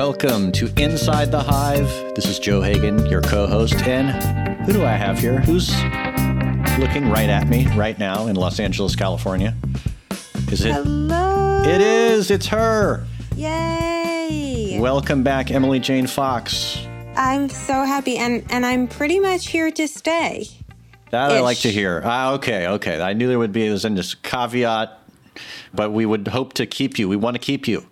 Welcome to Inside the Hive. This is Joe Hagan, your co host. And who do I have here? Who's looking right at me right now in Los Angeles, California? Is it? Hello. It is. It's her. Yay. Welcome back, Emily Jane Fox. I'm so happy and and I'm pretty much here to stay. That I Ish. like to hear. Ah, okay, okay. I knew there would be this in this caveat, but we would hope to keep you. We want to keep you.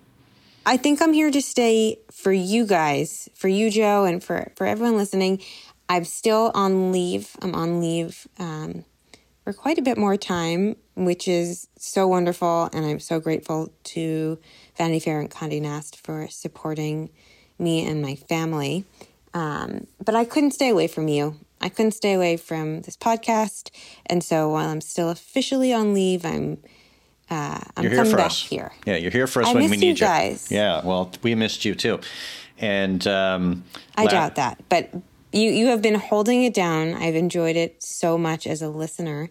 I think I'm here to stay for you guys, for you Joe and for for everyone listening. I'm still on leave. I'm on leave um, for quite a bit more time, which is so wonderful and I'm so grateful to Vanity Fair and Condé Nast for supporting me and my family. Um, but I couldn't stay away from you. I couldn't stay away from this podcast, and so while I'm still officially on leave, I'm uh, I'm You're here coming for back us. here. Yeah, you're here for us I when we need you you. Yeah, well, we missed you too. And um, I la- doubt that, but you you have been holding it down. I've enjoyed it so much as a listener.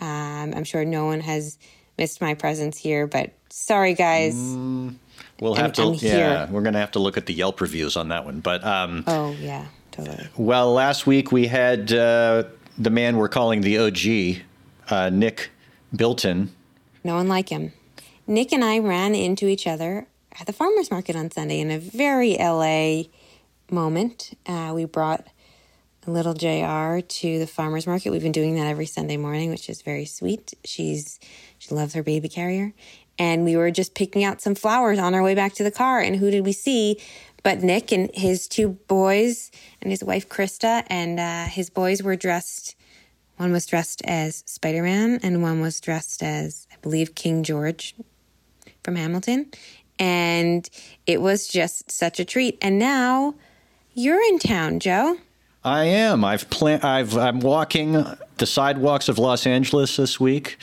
Um, I'm sure no one has missed my presence here, but sorry guys. We'll have I'm- to. I'm yeah, we're gonna have to look at the Yelp reviews on that one. But um, Oh yeah, totally. well, last week we had uh, the man we're calling the OG, uh, Nick Bilton. No one like him. Nick and I ran into each other at the farmers market on Sunday in a very LA moment. Uh, we brought little JR to the farmers market. We've been doing that every Sunday morning, which is very sweet. She's she loves her baby carrier. And we were just picking out some flowers on our way back to the car. And who did we see? But Nick and his two boys and his wife Krista. And uh, his boys were dressed one was dressed as Spider Man, and one was dressed as, I believe, King George from Hamilton. And it was just such a treat. And now you're in town, Joe. I am. I've plan- I've I'm walking the sidewalks of Los Angeles this week.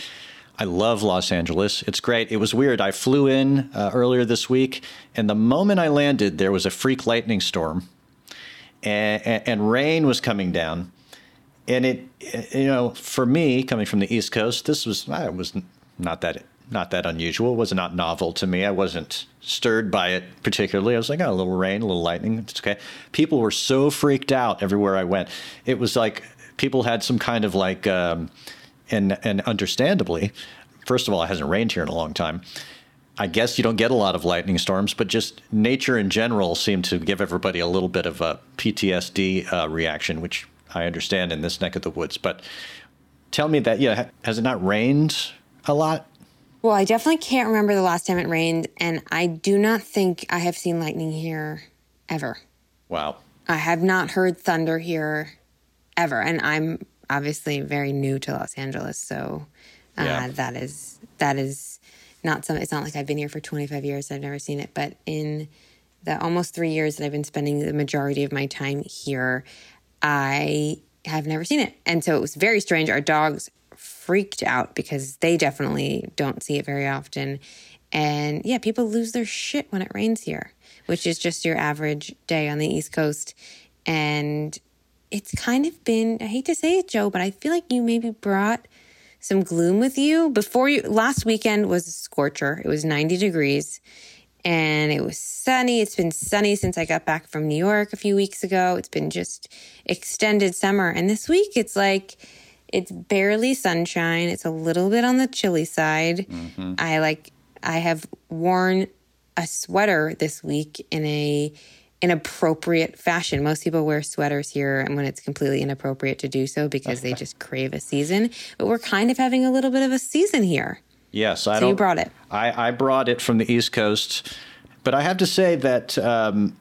I love Los Angeles. It's great. It was weird. I flew in uh, earlier this week, and the moment I landed, there was a freak lightning storm, and, and, and rain was coming down. And it, you know, for me coming from the East Coast, this was I was not that not that unusual. It was not novel to me. I wasn't stirred by it particularly. I was like, oh, a little rain, a little lightning, it's okay. People were so freaked out everywhere I went. It was like people had some kind of like, um, and and understandably, first of all, it hasn't rained here in a long time. I guess you don't get a lot of lightning storms, but just nature in general seemed to give everybody a little bit of a PTSD uh, reaction, which I understand in this neck of the woods. But tell me that, yeah, has it not rained a lot? Well, I definitely can't remember the last time it rained, and I do not think I have seen lightning here ever. Wow. I have not heard thunder here ever, and I'm obviously very new to Los Angeles, so uh, Yeah. that is that is not some. It's not like I've been here for 25 years. I've never seen it, but in the almost three years that I've been spending the majority of my time here, I have never seen it, and so it was very strange. Our dogs freaked out because they definitely don't see it very often. And yeah, people lose their shit when it rains here, which is just your average day on the East Coast. And it's kind of been, I hate to say it, Joe, but I feel like you maybe brought some gloom with you. Before you, last weekend was a scorcher. It was 90 degrees and it was sunny. It's been sunny since I got back from New York a few weeks ago. It's been just extended summer. And this week it's like, it's barely sunshine. It's a little bit on the chilly side. Mm-hmm. I like I have worn a sweater this week in a inappropriate fashion. Most people wear sweaters here and when it's completely inappropriate to do so because they just crave a season. But we're kind of having a little bit of a season here. Yes, I So don't. you brought it. I, I brought it from the East Coast, but I have to say that um,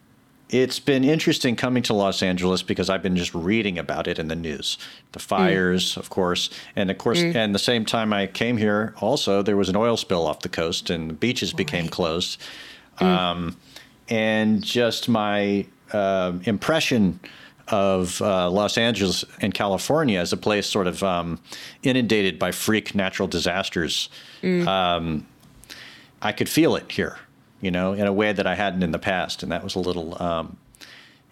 it's been interesting coming to Los Angeles because I've been just reading about it in the news, the fires, of course, and of course, and the same time I came here, also there was an oil spill off the coast and the beaches became closed, um, and just my uh, impression of uh, Los Angeles and California as a place sort of um, inundated by freak natural disasters. Um, I could feel it here, you know, in a way that I hadn't in the past, and that was a little. Um,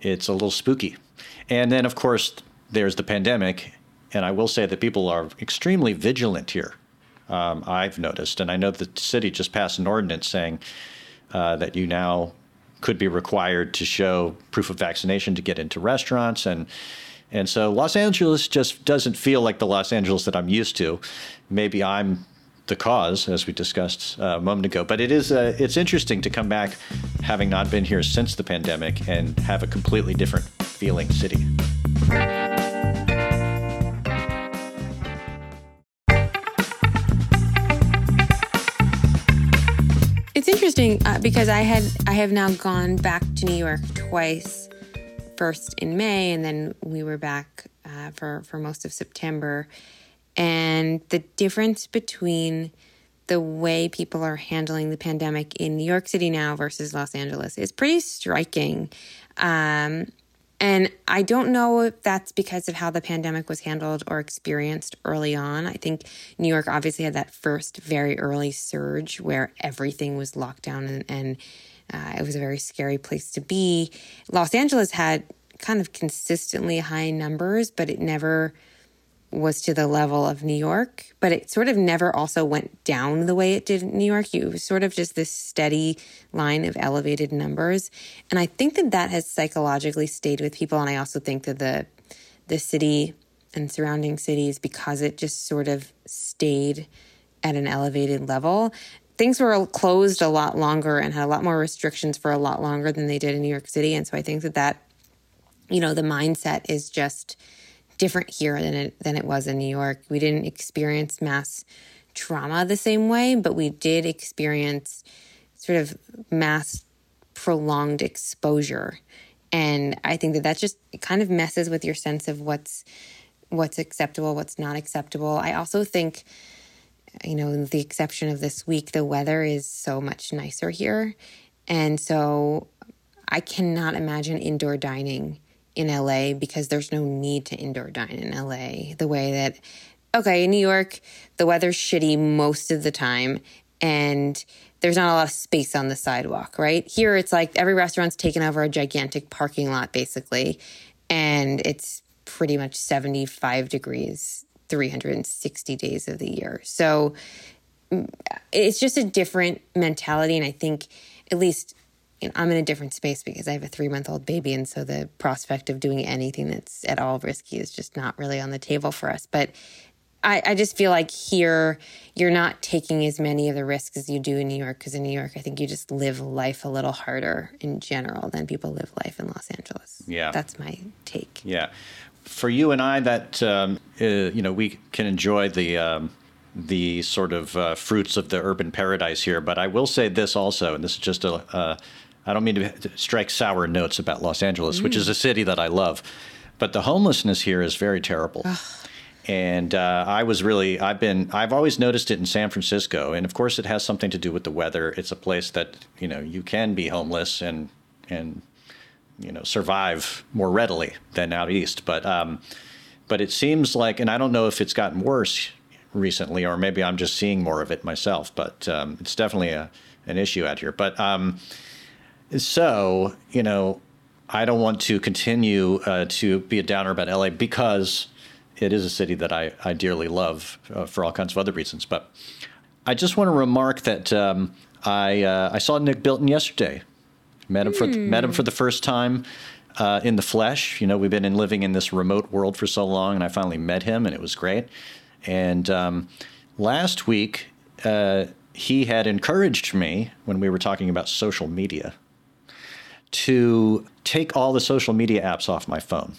it's a little spooky, and then of course there's the pandemic, and I will say that people are extremely vigilant here. Um, I've noticed, and I know the city just passed an ordinance saying uh, that you now could be required to show proof of vaccination to get into restaurants and and so Los Angeles just doesn't feel like the Los Angeles that I'm used to. Maybe I'm the cause, as we discussed uh, a moment ago. But it is uh, it's interesting to come back, having not been here since the pandemic, and have a completely different feeling city. It's interesting uh, because I had I have now gone back to New York twice, first in May, and then we were back uh, for for most of September, and the difference between the way people are handling the pandemic in New York City now versus Los Angeles is pretty striking. Um, and I don't know if that's because of how the pandemic was handled or experienced early on. I think New York obviously had that first very early surge where everything was locked down and, and uh, it was a very scary place to be. Los Angeles had kind of consistently high numbers, but it never was to the level of New York, but it sort of never also went down the way it did in New York. Was sort of just this steady line of elevated numbers. And I think that that has psychologically stayed with people. And I also think that the, the city and surrounding cities, because it just sort of stayed at an elevated level, things were closed a lot longer and had a lot more restrictions for a lot longer than they did in New York City. And so I think that that, you know, the mindset is just, different here than it than it was in New York. We didn't experience mass trauma the same way, but we did experience sort of mass prolonged exposure. And I think that that just kind of messes with your sense of what's what's acceptable, what's not acceptable. I also think you know, the exception of this week, the weather is so much nicer here. And so I cannot imagine indoor dining in LA because there's no need to indoor dine in LA the way that, okay, in New York, the weather's shitty most of the time and there's not a lot of space on the sidewalk, right? Here, it's like every restaurant's taken over a gigantic parking lot basically, and it's pretty much 75 degrees 360 days of the year. So mm, it's just a different mentality. And I think, at least you know, I'm in a different space because I have a three month old baby. And so the prospect of doing anything that's at all risky is just not really on the table for us. But I, I just feel like here you're not taking as many of the risks as you do in New York because in New York, I think you just live life a little harder in general than people live life in Los Angeles. Yeah. That's my take. Yeah. For you and I, that, um, uh, you know, we can enjoy the, um, the sort of uh, fruits of the urban paradise here. But I will say this also, and this is just a, uh, I don't mean to strike sour notes about Los Angeles, mm. which is a city that I love, but the homelessness here is very terrible. and uh, I was really, I've been, I've always noticed it in San Francisco, and of course, it has something to do with the weather. It's a place that you know you can be homeless and and you know survive more readily than out east, but um, but it seems like, and I don't know if it's gotten worse recently, or maybe I'm just seeing more of it myself, but um, it's definitely a an issue out here. But um, so, you know, I don't want to continue uh, to be a downer about LA because it is a city that I, I dearly love uh, for all kinds of other reasons. But I just want to remark that um, I uh, I saw Nick Bilton yesterday. Met him mm. for met him for the first time uh, in the flesh. You know, we've been in living in this remote world for so long, and I finally met him, and it was great. And um, last week, uh, he had encouraged me when we were talking about social media to take all the social media apps off my phone.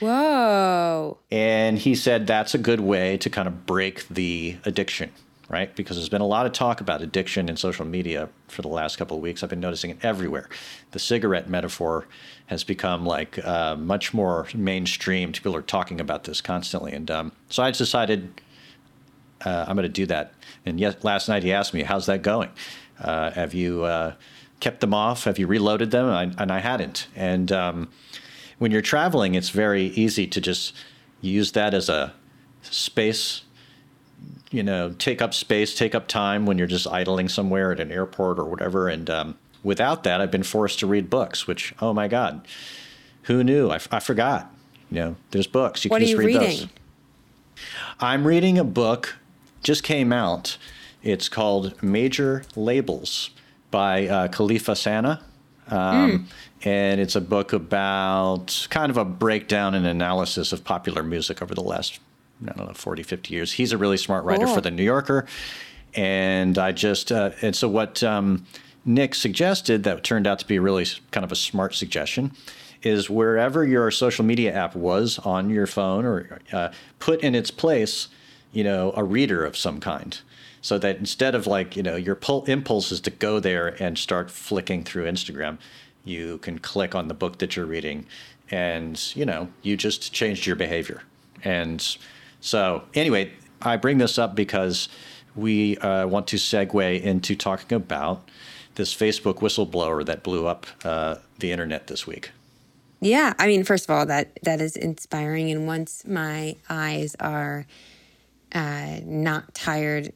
Whoa. And he said that's a good way to kind of break the addiction, right? Because there's been a lot of talk about addiction in social media for the last couple of weeks. I've been noticing it everywhere. The cigarette metaphor has become like uh, much more mainstream. People are talking about this constantly. And um, so I decided uh, I'm going to do that. And yet, last night he asked me, How's that going? Uh, have you uh, kept them off? Have you reloaded them? And I, and I hadn't. And um, when you're traveling, it's very easy to just use that as a space, you know, take up space, take up time when you're just idling somewhere at an airport or whatever. And um, without that, I've been forced to read books, which, oh my God, who knew? I, I forgot. You know, there's books. You what can just read reading? those. I'm reading a book, just came out. It's called Major Labels by uh, Kelefa Sanneh. Um, mm. And it's a book about kind of a breakdown and analysis of popular music over the last, I don't know, 40, 50 years. He's a really smart writer cool. for The New Yorker. And I just, uh, and so what um, Nick suggested that turned out to be really kind of a smart suggestion is wherever your social media app was on your phone or uh, put in its place, you know, a reader of some kind. So that instead of like, you know, your pull impulse is to go there and start flicking through Instagram, you can click on the book that you're reading and, you know, you just changed your behavior. And so, anyway, I bring this up because we uh, want to segue into talking about this Facebook whistleblower that blew up uh, the internet this week. Yeah, I mean, first of all, that that is inspiring. And once my eyes are uh, not tired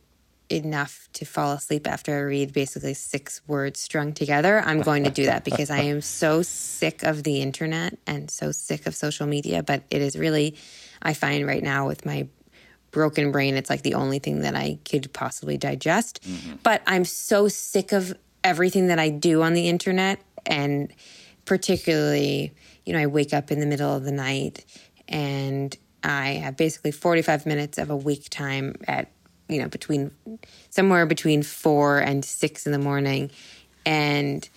enough to fall asleep after I read basically six words strung together, I'm going to do that because I am so sick of the internet and so sick of social media. But it is really, I find right now with my broken brain, it's like the only thing that I could possibly digest. Mm-hmm. But I'm so sick of everything that I do on the internet and particularly you know, I wake up in the middle of the night and I have basically 45 minutes of a week time at, you know, between somewhere between four and six in the morning. And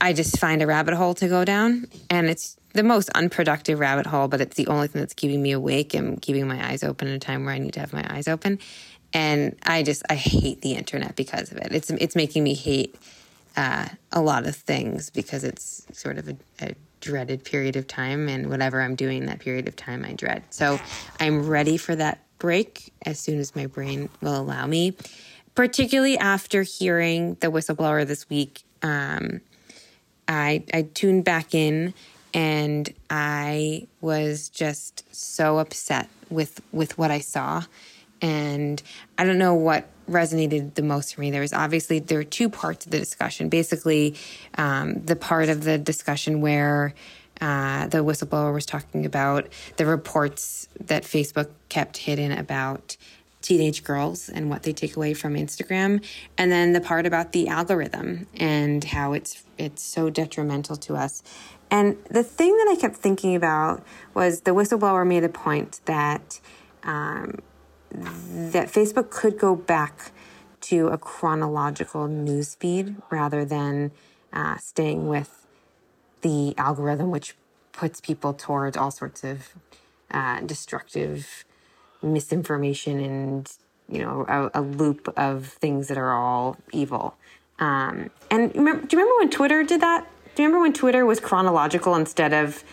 I just find a rabbit hole to go down. And it's the most unproductive rabbit hole, but it's the only thing that's keeping me awake and keeping my eyes open at a time where I need to have my eyes open. And I just, I hate the internet because of it. It's, it's making me hate uh, a lot of things because it's sort of a, a dreaded period of time, and whatever I'm doing that period of time, I dread. So I'm ready for that break as soon as my brain will allow me. Particularly after hearing the whistleblower this week, um, I I tuned back in and I was just so upset with with what I saw, and I don't know what resonated the most for me. There was obviously there were two parts of the discussion. Basically, um, the part of the discussion where uh, the whistleblower was talking about the reports that Facebook kept hidden about teenage girls and what they take away from Instagram, and then the part about the algorithm and how it's it's so detrimental to us. And the thing that I kept thinking about was the whistleblower made a point that. Um, that Facebook could go back to a chronological news feed rather than uh, staying with the algorithm, which puts people towards all sorts of uh, destructive misinformation and you know a, a, loop of things that are all evil. Um, and remember, do you remember when Twitter did that? Do you remember when Twitter was chronological instead of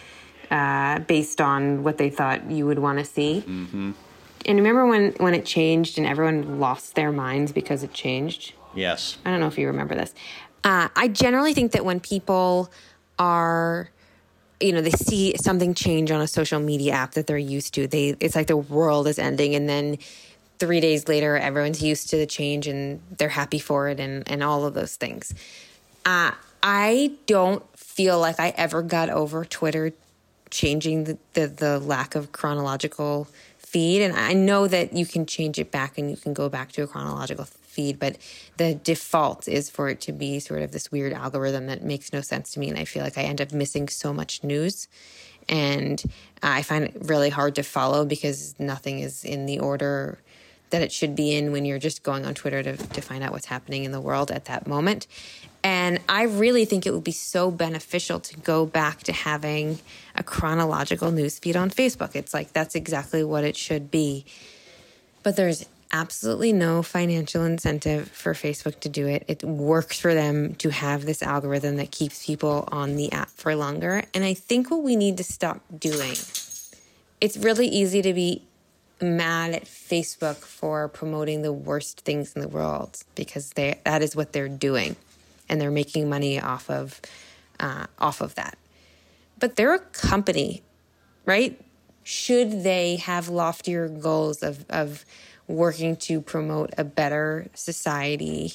uh, based on what they thought you would want to see? Mm-hmm. And remember when when it changed and everyone lost their minds because it changed? Yes. I don't know if you remember this. Uh, I generally think that when people are you know they see something change on a social media app that they're used to they it's like the world is ending and then three days later everyone's used to the change and they're happy for it and and all of those things uh, i don't feel like i ever got over twitter changing the, the, the lack of chronological feed. And I know that you can change it back and you can go back to a chronological feed, but the default is for it to be sort of this weird algorithm that makes no sense to me. And I feel like I end up missing so much news. And I find it really hard to follow because nothing is in the order that it should be in when you're just going on Twitter to, to find out what's happening in the world at that moment. And I really think it would be so beneficial to go back to having a chronological news feed on Facebook. It's like that's exactly what it should be. But there's absolutely no financial incentive for Facebook to do it. It works for them to have this algorithm that keeps people on the app for longer. And I think what we need to stop doing, it's really easy to be mad at Facebook for promoting the worst things in the world because they that is what they're doing and they're making money off of uh, off of that. But they're a company, right? Should they have loftier goals of of working to promote a better society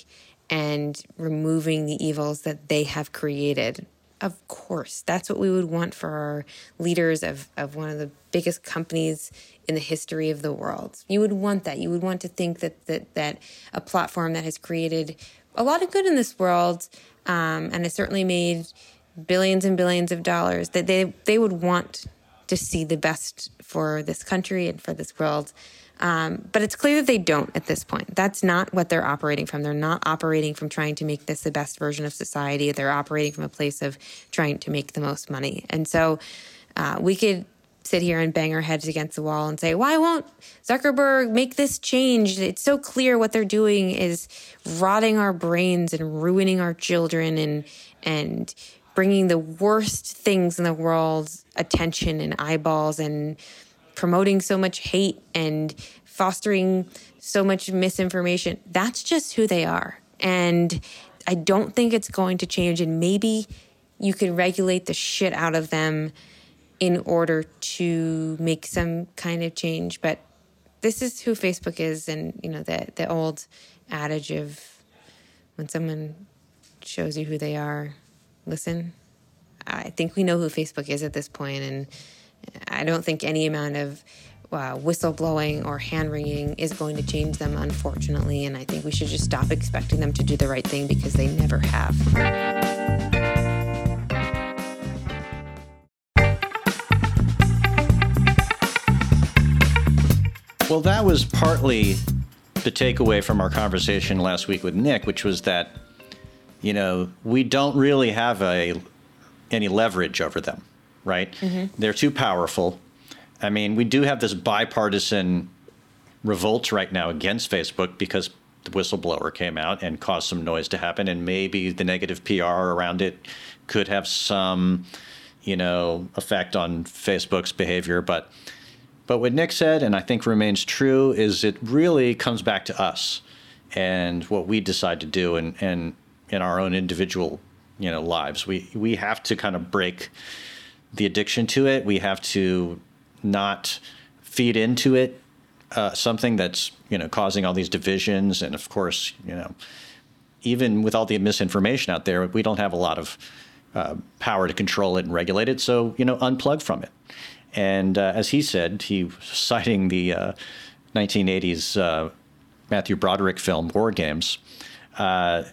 and removing the evils that they have created? Of course, that's what we would want for our leaders of, of one of the biggest companies in the history of the world. You would want that. You would want to think that that, that a platform that has created a lot of good in this world um, and has certainly made billions and billions of dollars that they they would want to see the best for this country and for this world. Um, but it's clear that they don't at this point. That's not what they're operating from. They're not operating from trying to make this the best version of society. They're operating from a place of trying to make the most money. And so uh, we could sit here and bang our heads against the wall and say, why won't Zuckerberg make this change? It's so clear what they're doing is rotting our brains and ruining our children and, and bringing the worst things in the world attention and eyeballs and promoting so much hate and fostering so much misinformation. That's just who they are. And I don't think it's going to change. And maybe you can regulate the shit out of them in order to make some kind of change. But this is who Facebook is. And, you know, the, the old adage of when someone shows you who they are, listen. I think we know who Facebook is at this point, and I don't think any amount of uh, whistleblowing or hand wringing is going to change them, unfortunately. And I think we should just stop expecting them to do the right thing because they never have. Well, that was partly the takeaway from our conversation last week with Nick, which was that, you know, we don't really have a any leverage over them, right? Mm-hmm. They're too powerful. I mean, we do have this bipartisan revolt right now against Facebook because the whistleblower came out and caused some noise to happen, and maybe the negative PR around it could have some, you know, effect on Facebook's behavior. But, but what Nick said, and I think remains true, is it really comes back to us and what we decide to do, and and in our own individual you know lives. We we have to kind of break the addiction to it. We have to not feed into it uh, something that's you know causing all these divisions, and of course you know even with all the misinformation out there, we don't have a lot of uh, power to control it and regulate it. So you know unplug from it. And uh, as he said, he citing the 1980s uh, Matthew Broderick film War Games uh,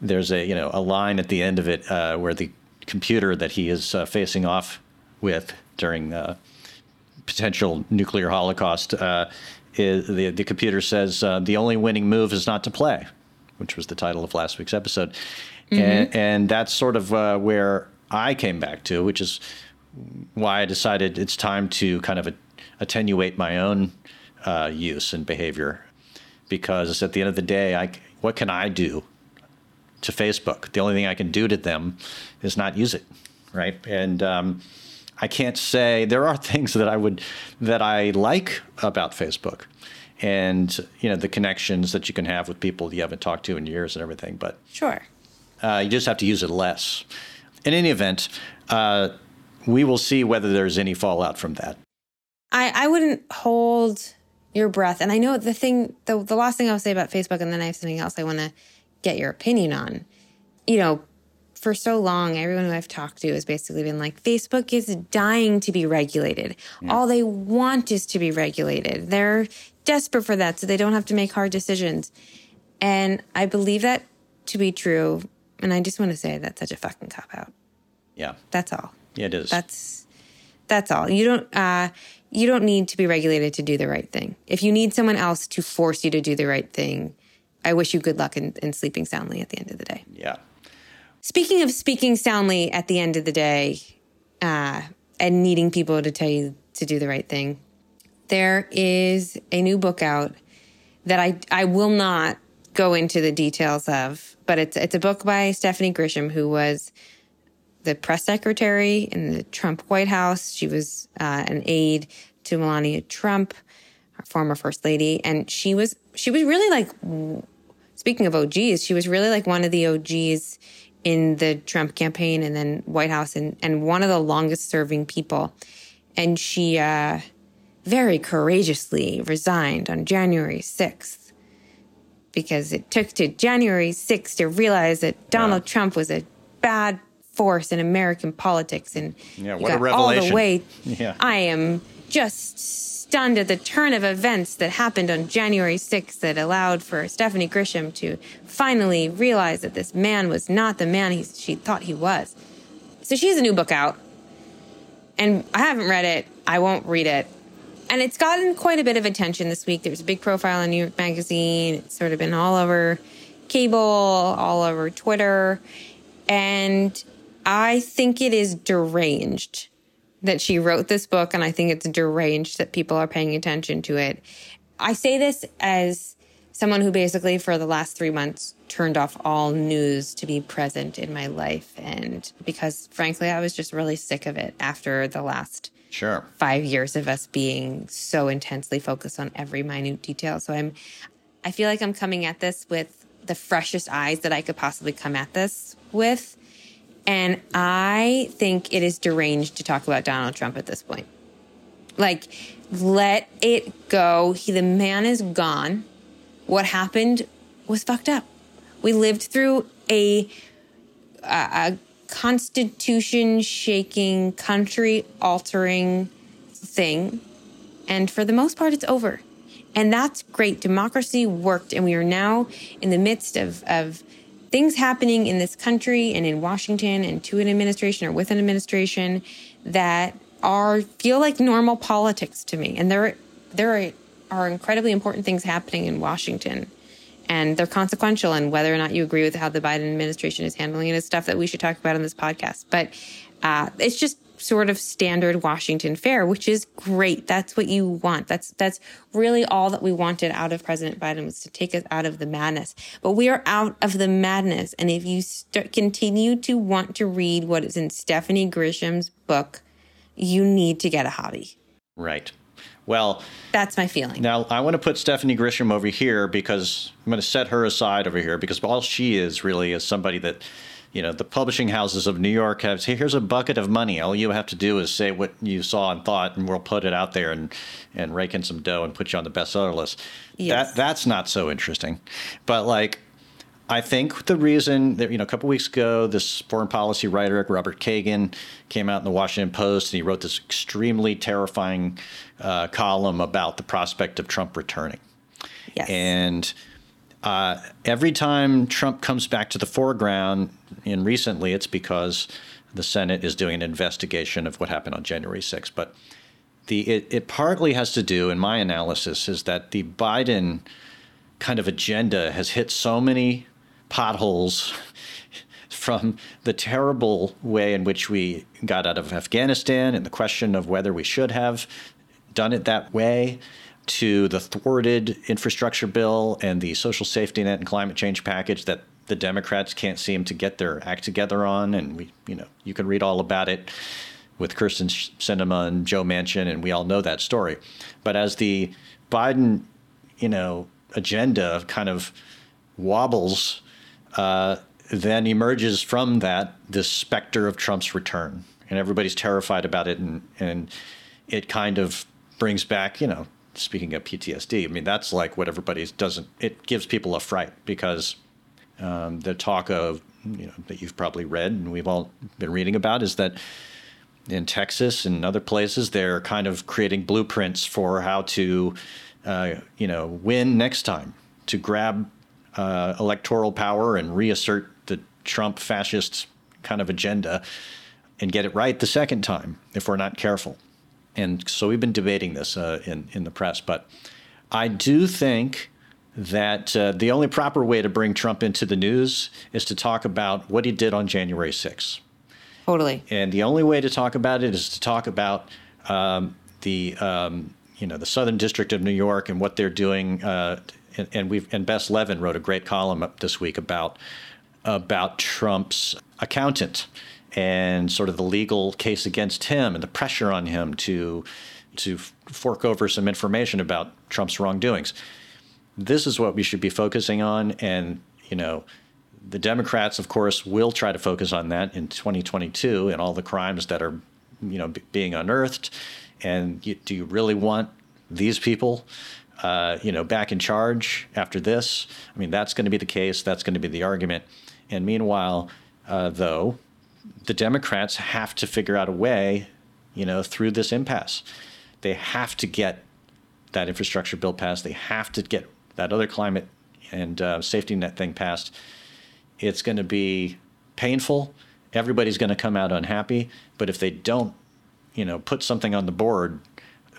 there's a you know a line at the end of it uh, where the computer that he is uh, facing off with during uh, potential nuclear holocaust uh, is the the computer says uh, the only winning move is not to play, which was the title of last week's episode, mm-hmm. and, and that's sort of uh, where I came back to, which is why I decided it's time to kind of attenuate my own use and behavior, because at the end of the day, I what can I do to Facebook. The only thing I can do to them is not use it, right? And um, I can't say there are things that I would that I like about Facebook, and you know the connections that you can have with people you haven't talked to in years and everything. But sure, uh, you just have to use it less. In any event, uh, we will see whether there's any fallout from that. I, I wouldn't hold your breath. And I know the thing, the, the last thing I'll say about Facebook, and then I have something else I want to get your opinion on. You know, for so long, everyone who I've talked to has basically been like, Facebook is dying to be regulated. Yeah. All they want is to be regulated. They're desperate for that so they don't have to make hard decisions. And I believe that to be true. And I just want to say that's such a fucking cop out. Yeah. That's all. Yeah, it is. That's that's all. You don't uh you don't need to be regulated to do the right thing. If you need someone else to force you to do the right thing, I wish you good luck in, in sleeping soundly at the end of the day. Yeah. Speaking of speaking soundly at the end of the day uh, and needing people to tell you to do the right thing, there is a new book out that I, I will not go into the details of, but it's, it's a book by Stephanie Grisham, who was the press secretary in the Trump White House. She was uh, an aide to Melania Trump, former first lady, and she was she was really like speaking of OGs, she was really like one of the OGs in the Trump campaign and then White House and, and one of the longest serving people. And she uh, very courageously resigned on January 6th because it took to January 6th to realize that Donald yeah. Trump was a bad force in American politics. And yeah, what a revelation. all the way. Yeah. I am just stunned at the turn of events that happened on January 6th that allowed for Stephanie Grisham to finally realize that this man was not the man he, she thought he was. so she has a new book out, and I haven't read it. I won't read it. And it's gotten quite a bit of attention this week. There's a big profile in New York Magazine. It's sort of been all over cable, all over Twitter. And I think it is deranged that she wrote this book, and I think it's deranged that people are paying attention to it. I say this as someone who basically, for the last three months, turned off all news to be present in my life. And because, frankly, I was just really sick of it after the last sure five years of us being so intensely focused on every minute detail. So I'm, I feel like I'm coming at this with the freshest eyes that I could possibly come at this with. And I think it is deranged to talk about Donald Trump at this point. Like, let it go. He, the man is gone. What happened was fucked up. We lived through a, a, a constitution shaking, country altering thing. And for the most part, it's over. And that's great. Democracy worked. And we are now in the midst of, of things happening in this country and in Washington and to an administration or with an administration that are feel like normal politics to me. And there there are, incredibly important things happening in Washington. And they're consequential, and whether or not you agree with how the Biden administration is handling it is stuff that we should talk about on this podcast. But uh, it's just sort of standard Washington fare, which is great. That's what you want. That's that's really all that we wanted out of President Biden was to take us out of the madness. But we are out of the madness, and if you st- continue to want to read what is in Stephanie Grisham's book, you need to get a hobby. Right. Well, that's my feeling. Now, I want to put Stephanie Grisham over here because I'm going to set her aside over here because all she is really is somebody that you know, the publishing houses of New York have, say, here's a bucket of money. All you have to do is say what you saw and thought, and we'll put it out there and, and rake in some dough and put you on the bestseller list. Yes. That That's not so interesting. But, like, I think the reason that, you know, a couple weeks ago, this foreign policy writer, Robert Kagan, came out in the Washington Post and he wrote this extremely terrifying uh, column about the prospect of Trump returning. Yes. And uh, every time Trump comes back to the foreground, and recently it's because the Senate is doing an investigation of what happened on January 6th. But the it, it partly has to do, in my analysis, is that the Biden kind of agenda has hit so many potholes from the terrible way in which we got out of Afghanistan and the question of whether we should have done it that way to the thwarted infrastructure bill and the social safety net and climate change package that the Democrats can't seem to get their act together on. And we, you know, you can read all about it with Kyrsten Sinema and Joe Manchin, and we all know that story. But as the Biden, you know, agenda kind of wobbles, uh, then emerges from that this specter of Trump's return, and everybody's terrified about it, and and it kind of brings back, you know, speaking of PTSD, I mean, that's like what everybody doesn't, it gives people a fright because um, the talk of, you know, that you've probably read and we've all been reading about is that in Texas and other places, they're kind of creating blueprints for how to, uh, you know, win next time, to grab uh, electoral power and reassert the Trump fascist kind of agenda and get it right the second time if we're not careful and so we've been debating this uh, in in the press. But I do think that uh, the only proper way to bring Trump into the news is to talk about what he did on January 6th. Totally. And the only way to talk about it is to talk about um, the um, you know the Southern District of New York and what they're doing. Uh, and, and we've and Bess Levin wrote a great column this week about about Trump's accountant and sort of the legal case against him and the pressure on him to to fork over some information about Trump's wrongdoings. This is what we should be focusing on, and you know, the Democrats, of course, will try to focus on that in 2022 and all the crimes that are, you know, b- being unearthed. And you, do you really want these people, uh, you know, back in charge after this? I mean, that's going to be the case. That's going to be the argument. And meanwhile, uh, though, the Democrats have to figure out a way, you know, through this impasse. They have to get that infrastructure bill passed. They have to get that other climate and uh, safety net thing passed. It's going to be painful everybody's going to come out unhappy. But if they don't, you know, put something on the board,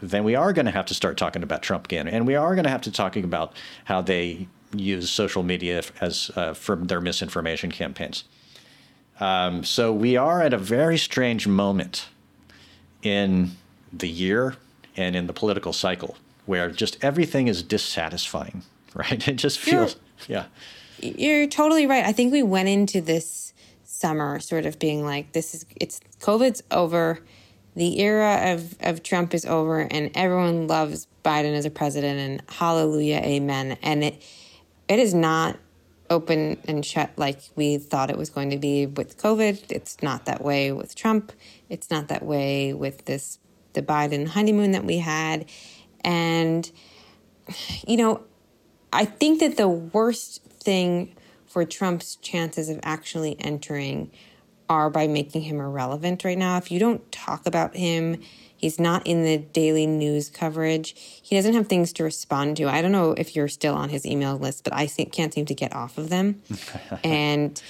then we are going to have to start talking about Trump again, and we are going to have to talking about how they use social media as uh, for their misinformation campaigns. Um, so we are at a very strange moment in the year and in the political cycle where just everything is dissatisfying, right? It just feels, you're, yeah. You're totally right. I think we went into this summer sort of being like, this is, it's, COVID's over. The era of, of Trump is over and everyone loves Biden as a president and hallelujah, amen. And it, it is not open and shut like we thought it was going to be with COVID. It's not that way with Trump. It's not that way with this the Biden honeymoon that we had. And you know, I think that the worst thing for Trump's chances of actually entering are by making him irrelevant right now. If you don't talk about him, He's not in the daily news coverage. He doesn't have things to respond to. I don't know if you're still on his email list, but I can't seem to get off of them. and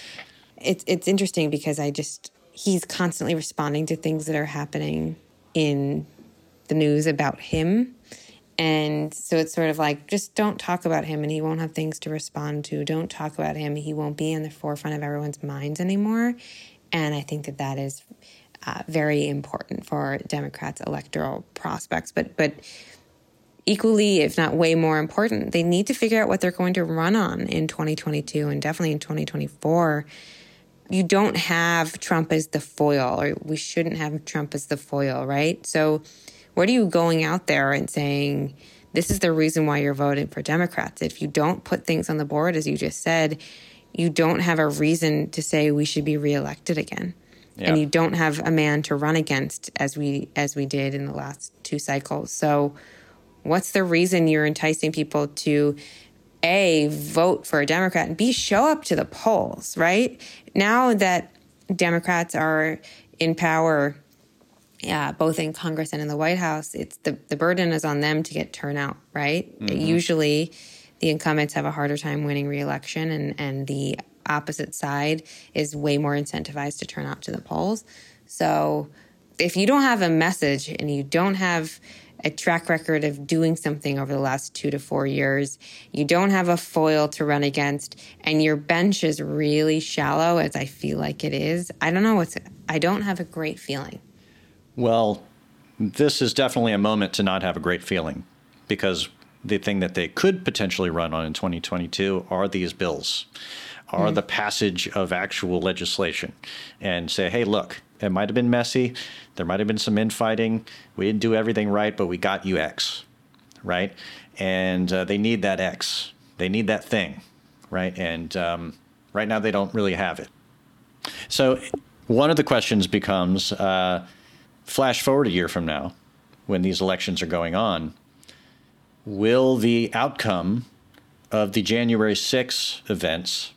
it's it's interesting because I just he's constantly responding to things that are happening in the news about him. And so it's sort of like, just don't talk about him and he won't have things to respond to. Don't talk about him. He won't be in the forefront of everyone's minds anymore. And I think that that is uh, very important for Democrats' electoral prospects. But but equally, if not way more important, they need to figure out what they're going to run on in 2022 and definitely in 2024. You don't have Trump as the foil, or we shouldn't have Trump as the foil, right? So, what are you going out there and saying? This is the reason why you're voting for Democrats. If you don't put things on the board, as you just said, you don't have a reason to say we should be reelected again yeah. and you don't have a man to run against as we as we did in the last two cycles. So what's the reason you're enticing people to a vote for a Democrat and b show up to the polls, right? Now that Democrats are in power yeah, both in Congress and in the White House, it's the, the burden is on them to get turnout, right? Mm-hmm. Usually the incumbents have a harder time winning reelection and, and the opposite side is way more incentivized to turn out to the polls. So if you don't have a message and you don't have a track record of doing something over the last two to four years, you don't have a foil to run against, and your bench is really shallow, as I feel like it is, I don't know what's, I don't have a great feeling. Well, this is definitely a moment to not have a great feeling because the thing that they could potentially run on in 2022 are these bills are mm. the passage of actual legislation and say, hey, look, it might have been messy. There might have been some infighting. We didn't do everything right, but we got you X, right? And uh, they need that X. They need that thing, right? And um, right now they don't really have it. So one of the questions becomes uh, flash forward a year from now when these elections are going on, will the outcome of the January 6 events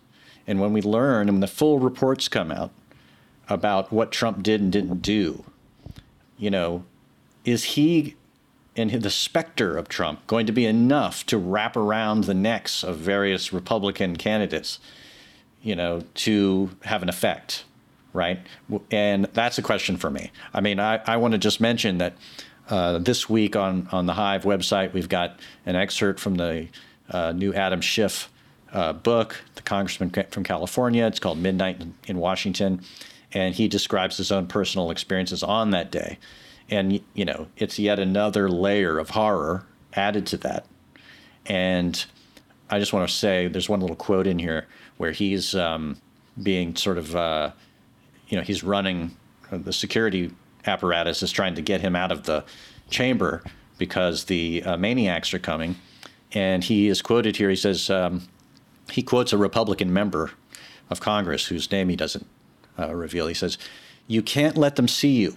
and when we learn, and when the full reports come out about what Trump did and didn't do, you know, is he and the specter of Trump going to be enough to wrap around the necks of various Republican candidates, you know, to have an effect, right? And that's a question for me. I mean, I, I want to just mention that uh, this week on, on the Hive website, we've got an excerpt from the uh, new Adam Schiff uh, book, the congressman from California. It's called Midnight in Washington. And he describes his own personal experiences on that day. And, you know, it's yet another layer of horror added to that. And I just want to say there's one little quote in here where he's um, being sort of, uh, you know, he's running uh, the security apparatus is trying to get him out of the chamber because the uh, maniacs are coming. And he is quoted here. He says, um, he quotes a Republican member of Congress whose name he doesn't uh, reveal. He says, You can't let them see you.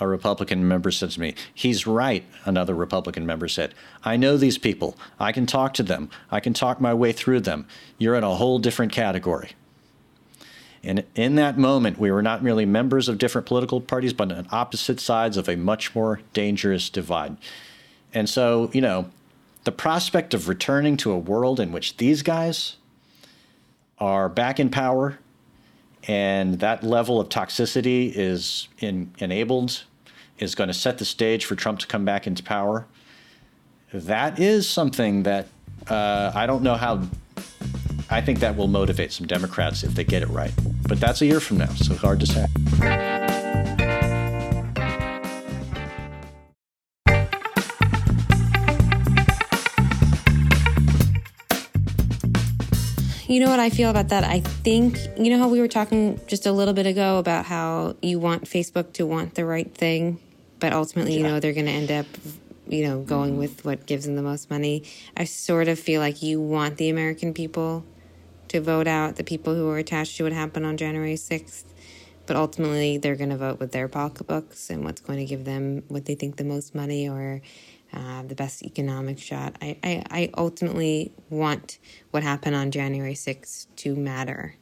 A Republican member said to me, He's right, another Republican member said. I know these people. I can talk to them. I can talk my way through them. You're in a whole different category. And in that moment, we were not merely members of different political parties, but on opposite sides of a much more dangerous divide. And so, you know, the prospect of returning to a world in which these guys are back in power and that level of toxicity is in, enabled, is going to set the stage for Trump to come back into power. That is something that uh, I don't know how. I think that will motivate some Democrats if they get it right. But that's a year from now, so hard to say. You know what I feel about that? I think, you know how we were talking just a little bit ago about how you want Facebook to want the right thing, but ultimately, you know, they're going to end up, you know, going mm-hmm. with what gives them the most money. I sort of feel like you want the American people to vote out the people who are attached to what happened on January 6th, but ultimately, they're going to vote with their pocketbooks and what's going to give them what they think the most money or uh, the best economic shot. I, I, I ultimately want what happened on January 6th to matter,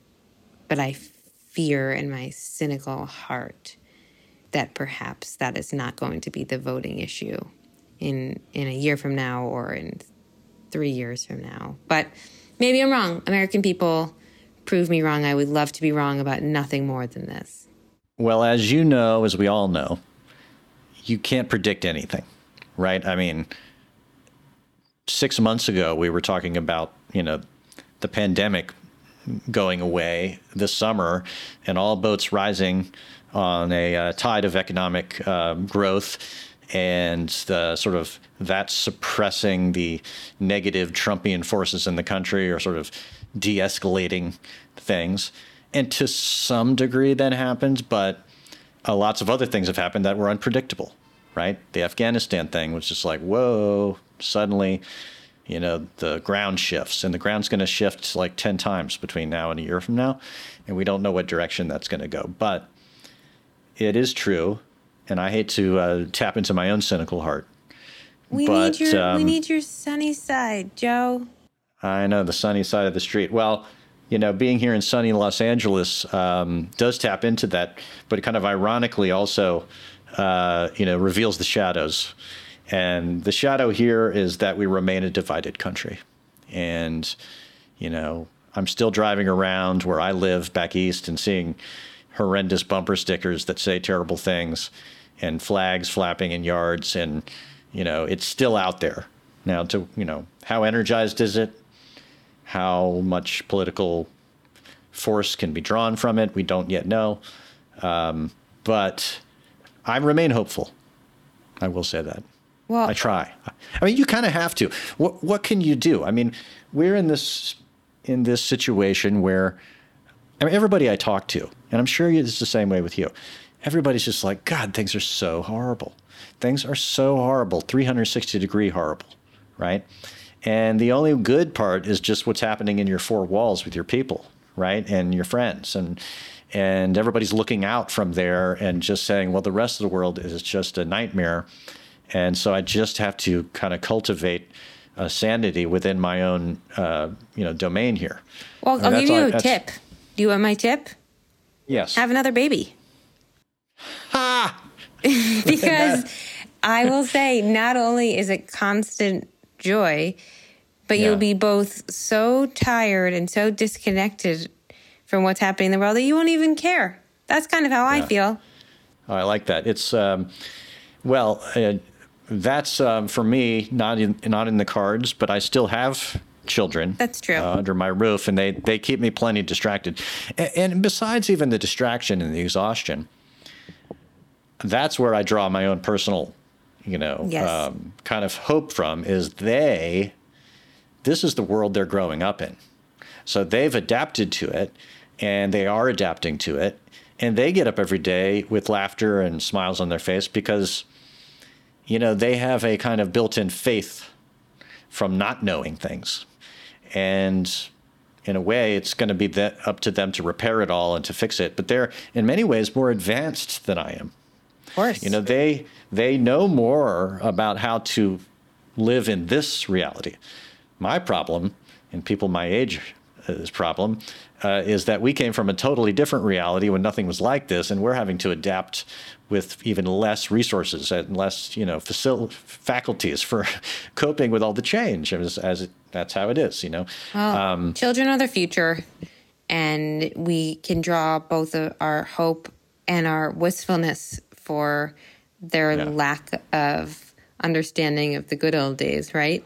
but I fear in my cynical heart that perhaps that is not going to be the voting issue in in a year from now or in three years from now. But maybe I'm wrong. American people prove me wrong. I would love to be wrong about nothing more than this. Well, as you know, as we all know, you can't predict anything right? I mean, six months ago, we were talking about, you know, the pandemic going away this summer and all boats rising on a uh, tide of economic uh, growth and the sort of that suppressing the negative Trumpian forces in the country or sort of de escalating things. And to some degree, that happened, but uh, lots of other things have happened that were unpredictable right? The Afghanistan thing was just like, whoa, suddenly, you know, the ground shifts, and the ground's going to shift like 10 times between now and a year from now. And we don't know what direction that's going to go. But it is true. And I hate to uh, tap into my own cynical heart. We but, need your um, we need your sunny side, Joe. I know the sunny side of the street. Well, you know, being here in sunny Los Angeles um, does tap into that, but kind of ironically also uh, you know, reveals the shadows. And the shadow here is that we remain a divided country. And, you know, I'm still driving around where I live back east and seeing horrendous bumper stickers that say terrible things and flags flapping in yards. And, you know, it's still out there. Now, to, you know, how energized is it? How much political force can be drawn from it? We don't yet know. Um, but I remain hopeful. I will say that. Well, I try. I mean, you kind of have to. What What can you do? I mean, we're in this in this situation where, I mean, everybody I talk to, and I'm sure it's the same way with you. Everybody's just like, God, things are so horrible. Things are so horrible, 360 degree horrible, right? And the only good part is just what's happening in your four walls with your people, right, and your friends, and and everybody's looking out from there and just saying, well, the rest of the world is just a nightmare. And so I just have to kind of cultivate a sanity within my own, uh, you know, domain here. Well, I'll give you a tip. Do you want my tip? Yes. Have another baby. Ha! because I will say, not only is it constant joy, but yeah. you'll be both so tired and so disconnected from what's happening in the world that you won't even care. That's kind of how yeah. I feel. Oh, I like that. It's um, well, uh, that's um, for me not in not in the cards, but I still have children. That's true. Uh, under my roof, and they they keep me plenty distracted. And, and besides even the distraction and the exhaustion, that's where I draw my own personal, you know, yes. um, kind of hope from. Is they, this is the world they're growing up in, so they've adapted to it and they are adapting to it. And they get up every day with laughter and smiles on their face because, you know, they have a kind of built in faith from not knowing things. And in a way, it's going to be up to them to repair it all and to fix it. But they're, in many ways, more advanced than I am. Of course. You know, they they know more about how to live in this reality. My problem, and people my age uh, this problem uh, is that we came from a totally different reality when nothing was like this, and we're having to adapt with even less resources and less, you know, facil- faculties for coping with all the change. As, as it, that's how it is, you know. Well, um, children are the future, and we can draw both our hope and our wistfulness for their yeah. lack of understanding of the good old days, right?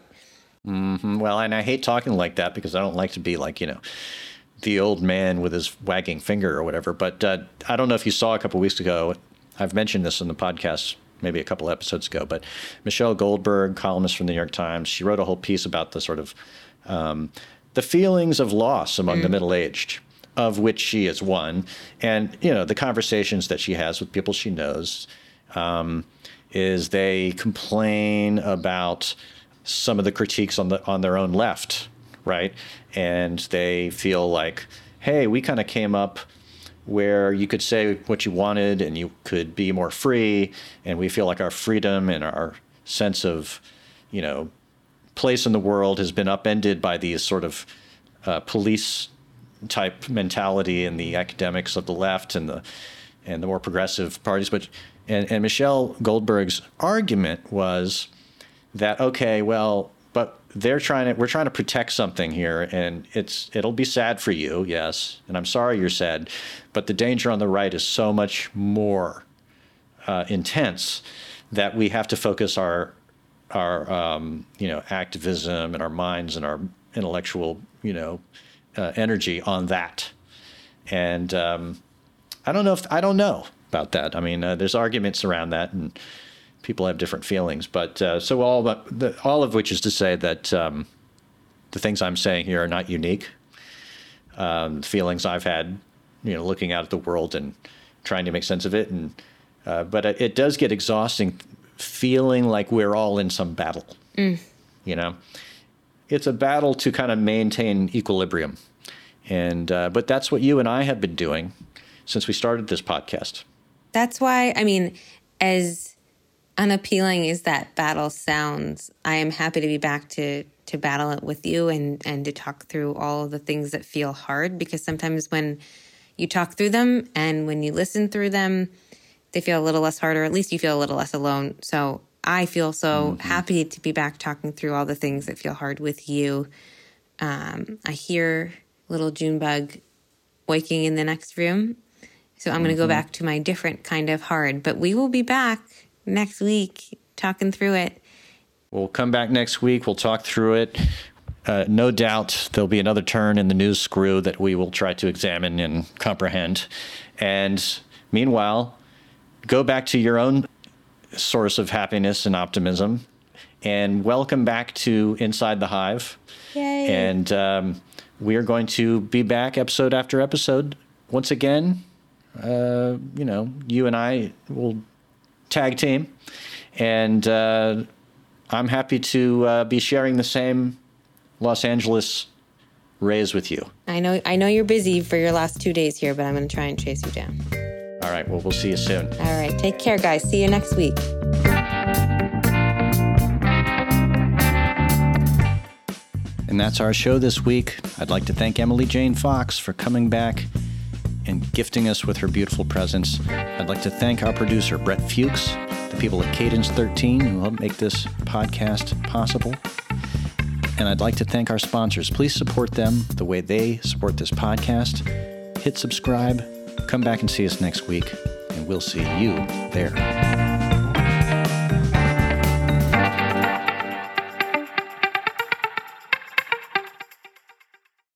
Mm-hmm. Well, and I hate talking like that because I don't like to be like, you know, the old man with his wagging finger or whatever. But uh, I don't know if you saw a couple weeks ago. I've mentioned this in the podcast maybe a couple episodes ago, but Michelle Goldberg, columnist from the New York Times, she wrote a whole piece about the sort of um, the feelings of loss among mm. the middle aged, of which she is one, and you know the conversations that she has with people she knows. Um, is they complain about some of the critiques on the on their own left, right? And they feel like, hey, we kind of came up where you could say what you wanted and you could be more free, and we feel like our freedom and our sense of, you know, place in the world has been upended by these sort of uh, police type mentality and the academics of the left and the and the more progressive parties. But and, and Michelle Goldberg's argument was that okay, well, they're trying to we're trying to protect something here, and it's it'll be sad for you, yes, and I'm sorry you're sad, but the danger on the right is so much more uh, intense that we have to focus our our um, you know activism and our minds and our intellectual you know uh, energy on that, and um, I don't know if I don't know about that. I mean, uh, there's arguments around that, and people have different feelings. But uh, so all the, all of which is to say that um, the things I'm saying here are not unique. Um, feelings I've had, you know, looking out at the world and trying to make sense of it, and uh, but it, it, does get exhausting, feeling like we're all in some battle. Mm. You know, it's a battle to kind of maintain equilibrium, and uh, but that's what you and I have been doing since we started this podcast. That's why, I mean, as unappealing as that battle sounds, I am happy to be back to to battle it with you and and to talk through all of the things that feel hard because sometimes when you talk through them and when you listen through them, they feel a little less hard, or at least you feel a little less alone. So I feel so mm-hmm. happy to be back talking through all the things that feel hard with you. Um, I hear little Junebug waking in the next room so I'm going to go mm-hmm. back to my different kind of hard, but we will be back next week talking through it. We'll come back next week. We'll talk through it. Uh, no doubt there'll be another turn in the news screw that we will try to examine and comprehend. And meanwhile, go back to your own source of happiness and optimism. And welcome back to Inside the Hive. Yay. And um, we are going to be back episode after episode once again uh, you know, you and I will tag team, and uh, I'm happy to uh, be sharing the same Los Angeles rays with you. I know, I know you're busy for your last two days here, but I'm going to try and chase you down. All right. Well, we'll see you soon. All right. Take care, guys. See you next week. And that's our show this week. I'd like to thank Emily Jane Fox for coming back and gifting us with her beautiful presence. I'd like to thank our producer, Brett Fuchs, the people at Cadence 13 who helped make this podcast possible. And I'd like to thank our sponsors. Please support them the way they support this podcast. Hit subscribe, come back and see us next week, and we'll see you there.